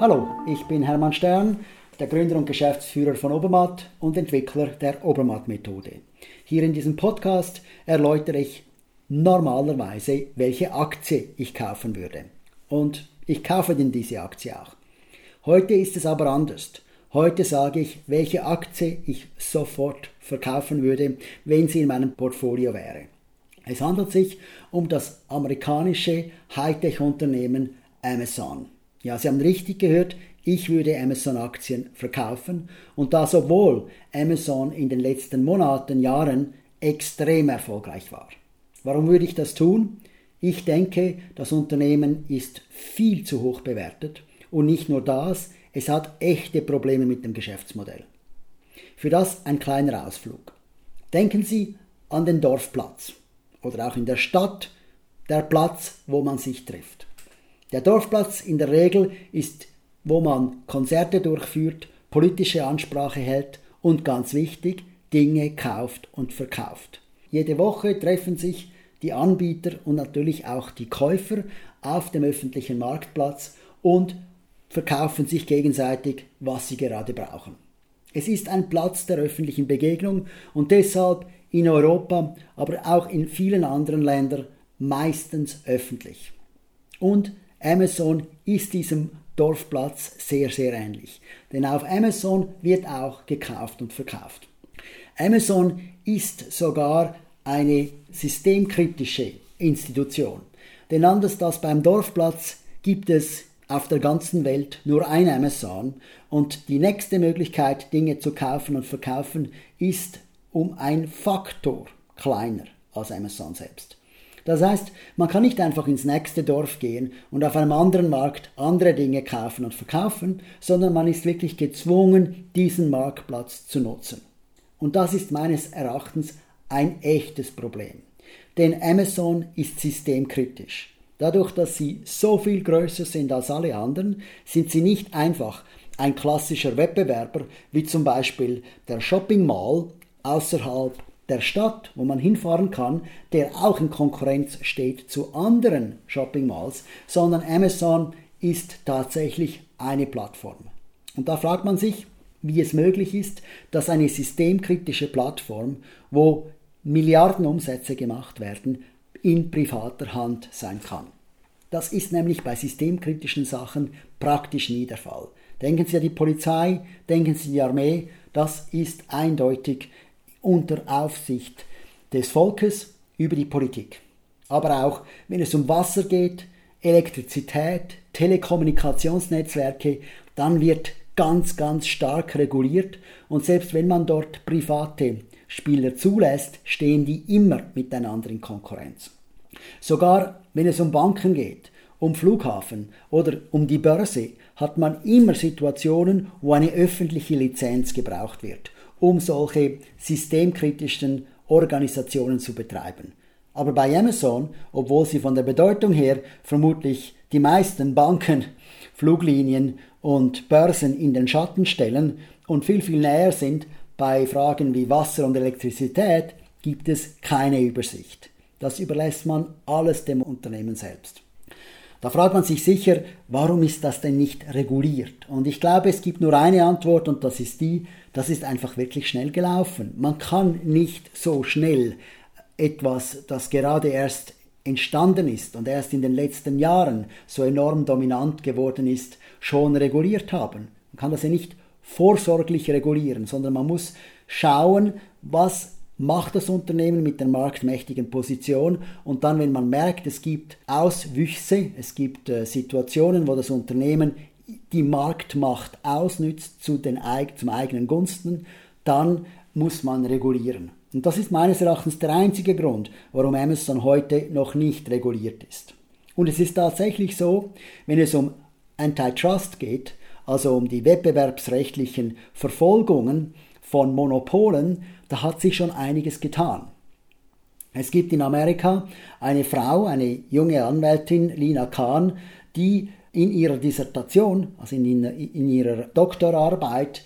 Hallo, ich bin Hermann Stern, der Gründer und Geschäftsführer von Obermatt und Entwickler der Obermatt-Methode. Hier in diesem Podcast erläutere ich normalerweise, welche Aktie ich kaufen würde. Und ich kaufe denn diese Aktie auch. Heute ist es aber anders. Heute sage ich, welche Aktie ich sofort verkaufen würde, wenn sie in meinem Portfolio wäre. Es handelt sich um das amerikanische Hightech-Unternehmen Amazon. Ja, Sie haben richtig gehört, ich würde Amazon-Aktien verkaufen und da sowohl Amazon in den letzten Monaten, Jahren extrem erfolgreich war. Warum würde ich das tun? Ich denke, das Unternehmen ist viel zu hoch bewertet und nicht nur das, es hat echte Probleme mit dem Geschäftsmodell. Für das ein kleiner Ausflug. Denken Sie an den Dorfplatz oder auch in der Stadt der Platz, wo man sich trifft. Der Dorfplatz in der Regel ist, wo man Konzerte durchführt, politische Ansprache hält und ganz wichtig, Dinge kauft und verkauft. Jede Woche treffen sich die Anbieter und natürlich auch die Käufer auf dem öffentlichen Marktplatz und verkaufen sich gegenseitig, was sie gerade brauchen. Es ist ein Platz der öffentlichen Begegnung und deshalb in Europa, aber auch in vielen anderen Ländern meistens öffentlich. Und Amazon ist diesem Dorfplatz sehr, sehr ähnlich. Denn auf Amazon wird auch gekauft und verkauft. Amazon ist sogar eine systemkritische Institution. Denn anders als beim Dorfplatz gibt es auf der ganzen Welt nur ein Amazon und die nächste Möglichkeit, Dinge zu kaufen und verkaufen, ist um ein Faktor kleiner als Amazon selbst. Das heißt, man kann nicht einfach ins nächste Dorf gehen und auf einem anderen Markt andere Dinge kaufen und verkaufen, sondern man ist wirklich gezwungen, diesen Marktplatz zu nutzen. Und das ist meines Erachtens ein echtes Problem. Denn Amazon ist systemkritisch. Dadurch, dass sie so viel größer sind als alle anderen, sind sie nicht einfach ein klassischer Wettbewerber wie zum Beispiel der Shopping Mall außerhalb der Stadt, wo man hinfahren kann, der auch in Konkurrenz steht zu anderen Shopping Malls, sondern Amazon ist tatsächlich eine Plattform. Und da fragt man sich, wie es möglich ist, dass eine systemkritische Plattform, wo Milliarden Umsätze gemacht werden, in privater Hand sein kann. Das ist nämlich bei systemkritischen Sachen praktisch nie der Fall. Denken Sie an die Polizei, denken Sie an die Armee, das ist eindeutig unter Aufsicht des Volkes über die Politik. Aber auch wenn es um Wasser geht, Elektrizität, Telekommunikationsnetzwerke, dann wird ganz, ganz stark reguliert und selbst wenn man dort private Spieler zulässt, stehen die immer miteinander in Konkurrenz. Sogar wenn es um Banken geht, um Flughafen oder um die Börse, hat man immer Situationen, wo eine öffentliche Lizenz gebraucht wird, um solche systemkritischen Organisationen zu betreiben. Aber bei Amazon, obwohl sie von der Bedeutung her vermutlich die meisten Banken, Fluglinien und Börsen in den Schatten stellen und viel, viel näher sind bei Fragen wie Wasser und Elektrizität gibt es keine Übersicht. Das überlässt man alles dem Unternehmen selbst. Da fragt man sich sicher, warum ist das denn nicht reguliert? Und ich glaube, es gibt nur eine Antwort und das ist die, das ist einfach wirklich schnell gelaufen. Man kann nicht so schnell etwas, das gerade erst entstanden ist und erst in den letzten Jahren so enorm dominant geworden ist, schon reguliert haben. Man kann das ja nicht vorsorglich regulieren, sondern man muss schauen, was macht das Unternehmen mit der marktmächtigen Position und dann, wenn man merkt, es gibt Auswüchse, es gibt äh, Situationen, wo das Unternehmen die Marktmacht ausnützt zu den, zum eigenen Gunsten, dann muss man regulieren. Und das ist meines Erachtens der einzige Grund, warum Amazon heute noch nicht reguliert ist. Und es ist tatsächlich so, wenn es um Antitrust geht, also um die wettbewerbsrechtlichen Verfolgungen von Monopolen, da hat sich schon einiges getan. Es gibt in Amerika eine Frau, eine junge Anwältin, Lina Kahn, die in ihrer Dissertation, also in, in ihrer Doktorarbeit,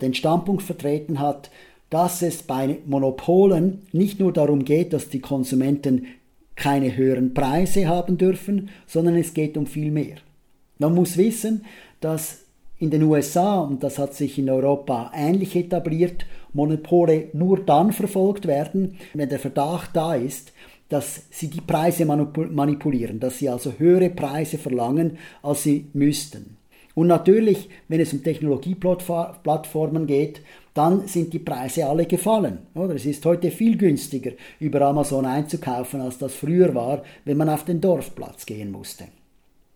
den Standpunkt vertreten hat, dass es bei Monopolen nicht nur darum geht, dass die Konsumenten keine höheren Preise haben dürfen, sondern es geht um viel mehr. Man muss wissen, dass in den USA, und das hat sich in Europa ähnlich etabliert, Monopole nur dann verfolgt werden, wenn der Verdacht da ist, dass sie die Preise manipulieren, dass sie also höhere Preise verlangen, als sie müssten. Und natürlich, wenn es um Technologieplattformen geht, dann sind die Preise alle gefallen. Oder? Es ist heute viel günstiger, über Amazon einzukaufen, als das früher war, wenn man auf den Dorfplatz gehen musste.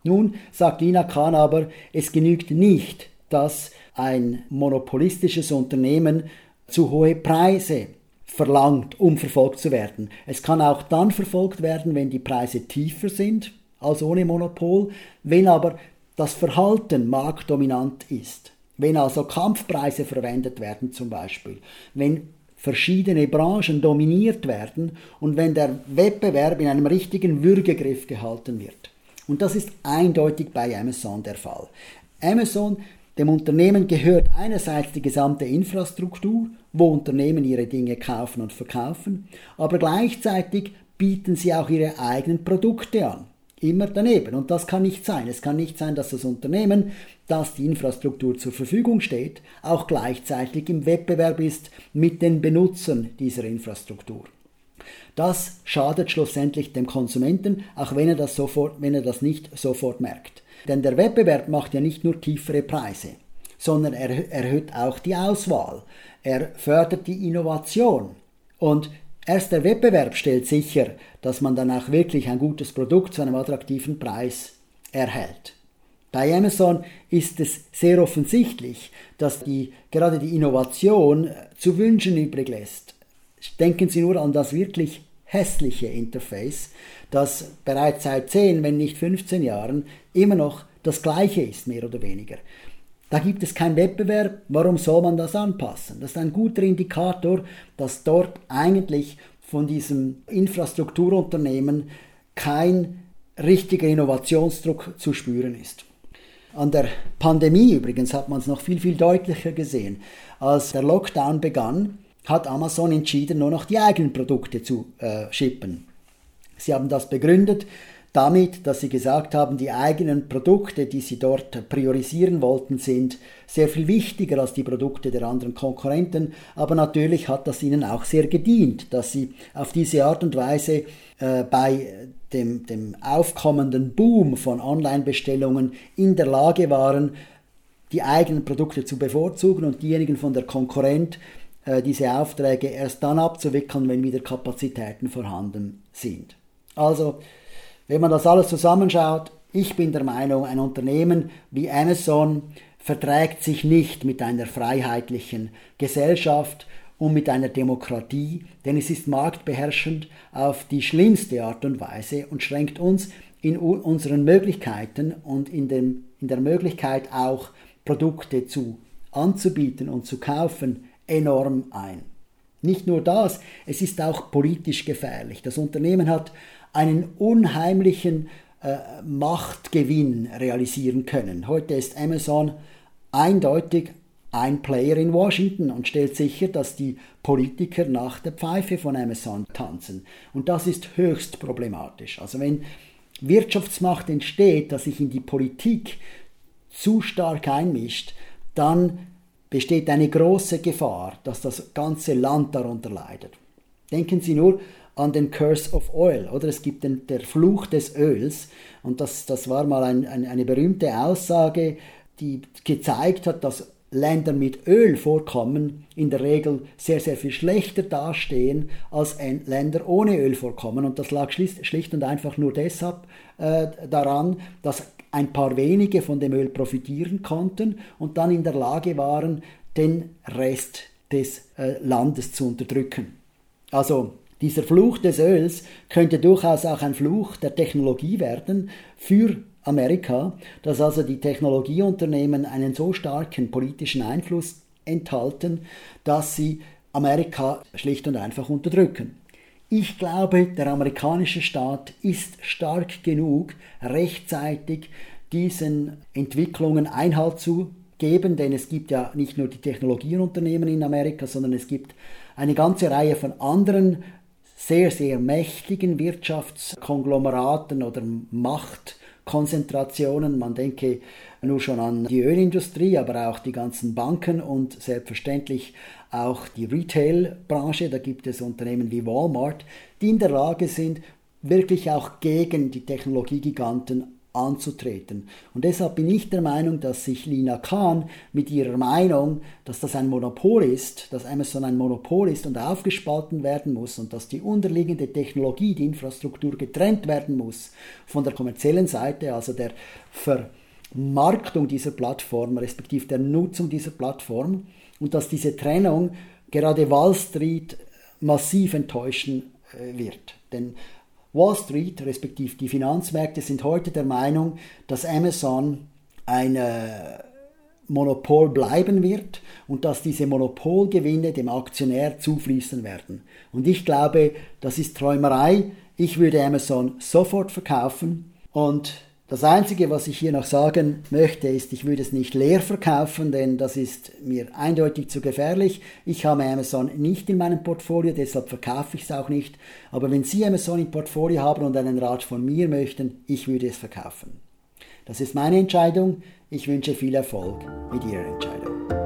Nun sagt Lina Kahn aber, es genügt nicht, dass ein monopolistisches Unternehmen zu hohe Preise verlangt, um verfolgt zu werden. Es kann auch dann verfolgt werden, wenn die Preise tiefer sind als ohne Monopol, wenn aber das Verhalten marktdominant ist. Wenn also Kampfpreise verwendet werden zum Beispiel, wenn verschiedene Branchen dominiert werden und wenn der Wettbewerb in einem richtigen Würgegriff gehalten wird. Und das ist eindeutig bei Amazon der Fall. Amazon, dem Unternehmen gehört einerseits die gesamte Infrastruktur, wo Unternehmen ihre Dinge kaufen und verkaufen, aber gleichzeitig bieten sie auch ihre eigenen Produkte an immer daneben. Und das kann nicht sein. Es kann nicht sein, dass das Unternehmen, das die Infrastruktur zur Verfügung steht, auch gleichzeitig im Wettbewerb ist mit den Benutzern dieser Infrastruktur. Das schadet schlussendlich dem Konsumenten, auch wenn er das, sofort, wenn er das nicht sofort merkt. Denn der Wettbewerb macht ja nicht nur tiefere Preise, sondern er erhöht auch die Auswahl. Er fördert die Innovation. Und Erst der Wettbewerb stellt sicher, dass man dann auch wirklich ein gutes Produkt zu einem attraktiven Preis erhält. Bei Amazon ist es sehr offensichtlich, dass die, gerade die Innovation zu wünschen übrig lässt. Denken Sie nur an das wirklich hässliche Interface, das bereits seit 10, wenn nicht 15 Jahren immer noch das gleiche ist, mehr oder weniger. Da gibt es keinen Wettbewerb. Warum soll man das anpassen? Das ist ein guter Indikator, dass dort eigentlich von diesem Infrastrukturunternehmen kein richtiger Innovationsdruck zu spüren ist. An der Pandemie übrigens hat man es noch viel, viel deutlicher gesehen. Als der Lockdown begann, hat Amazon entschieden, nur noch die eigenen Produkte zu äh, shippen. Sie haben das begründet damit, dass sie gesagt haben, die eigenen Produkte, die sie dort priorisieren wollten, sind sehr viel wichtiger als die Produkte der anderen Konkurrenten. Aber natürlich hat das ihnen auch sehr gedient, dass sie auf diese Art und Weise äh, bei dem, dem aufkommenden Boom von Online-Bestellungen in der Lage waren, die eigenen Produkte zu bevorzugen und diejenigen von der Konkurrent diese Aufträge erst dann abzuwickeln, wenn wieder Kapazitäten vorhanden sind. Also wenn man das alles zusammenschaut, ich bin der Meinung, ein Unternehmen wie Amazon verträgt sich nicht mit einer freiheitlichen Gesellschaft und mit einer Demokratie, denn es ist marktbeherrschend auf die schlimmste Art und Weise und schränkt uns in unseren Möglichkeiten und in, dem, in der Möglichkeit auch Produkte zu anzubieten und zu kaufen enorm ein. Nicht nur das, es ist auch politisch gefährlich. Das Unternehmen hat einen unheimlichen äh, Machtgewinn realisieren können. Heute ist Amazon eindeutig ein Player in Washington und stellt sicher, dass die Politiker nach der Pfeife von Amazon tanzen. Und das ist höchst problematisch. Also wenn Wirtschaftsmacht entsteht, dass sich in die Politik zu stark einmischt, dann besteht eine große Gefahr, dass das ganze Land darunter leidet. Denken Sie nur an den Curse of Oil, oder? Es gibt den, der Fluch des Öls und das, das war mal ein, ein, eine berühmte Aussage, die gezeigt hat, dass Länder mit Ölvorkommen in der Regel sehr, sehr viel schlechter dastehen als Länder ohne Ölvorkommen. Und das lag schlicht und einfach nur deshalb äh, daran, dass ein paar wenige von dem Öl profitieren konnten und dann in der Lage waren, den Rest des äh, Landes zu unterdrücken. Also dieser Fluch des Öls könnte durchaus auch ein Fluch der Technologie werden für Amerika, dass also die Technologieunternehmen einen so starken politischen Einfluss enthalten, dass sie Amerika schlicht und einfach unterdrücken. Ich glaube, der amerikanische Staat ist stark genug, rechtzeitig diesen Entwicklungen Einhalt zu geben, denn es gibt ja nicht nur die Technologieunternehmen in Amerika, sondern es gibt eine ganze Reihe von anderen sehr, sehr mächtigen Wirtschaftskonglomeraten oder Macht Konzentrationen. Man denke nur schon an die Ölindustrie, aber auch die ganzen Banken und selbstverständlich auch die Retail-Branche. Da gibt es Unternehmen wie Walmart, die in der Lage sind, wirklich auch gegen die Technologiegiganten anzutreten. Und deshalb bin ich der Meinung, dass sich Lina Khan mit ihrer Meinung, dass das ein Monopol ist, dass Amazon ein Monopol ist und aufgespalten werden muss und dass die unterliegende Technologie, die Infrastruktur getrennt werden muss von der kommerziellen Seite, also der Vermarktung dieser Plattform, respektive der Nutzung dieser Plattform und dass diese Trennung gerade Wall Street massiv enttäuschen äh, wird. Denn Wall Street, respektive die Finanzmärkte, sind heute der Meinung, dass Amazon ein äh, Monopol bleiben wird und dass diese Monopolgewinne dem Aktionär zufließen werden. Und ich glaube, das ist Träumerei. Ich würde Amazon sofort verkaufen und das Einzige, was ich hier noch sagen möchte, ist, ich würde es nicht leer verkaufen, denn das ist mir eindeutig zu gefährlich. Ich habe Amazon nicht in meinem Portfolio, deshalb verkaufe ich es auch nicht. Aber wenn Sie Amazon im Portfolio haben und einen Rat von mir möchten, ich würde es verkaufen. Das ist meine Entscheidung. Ich wünsche viel Erfolg mit Ihrer Entscheidung.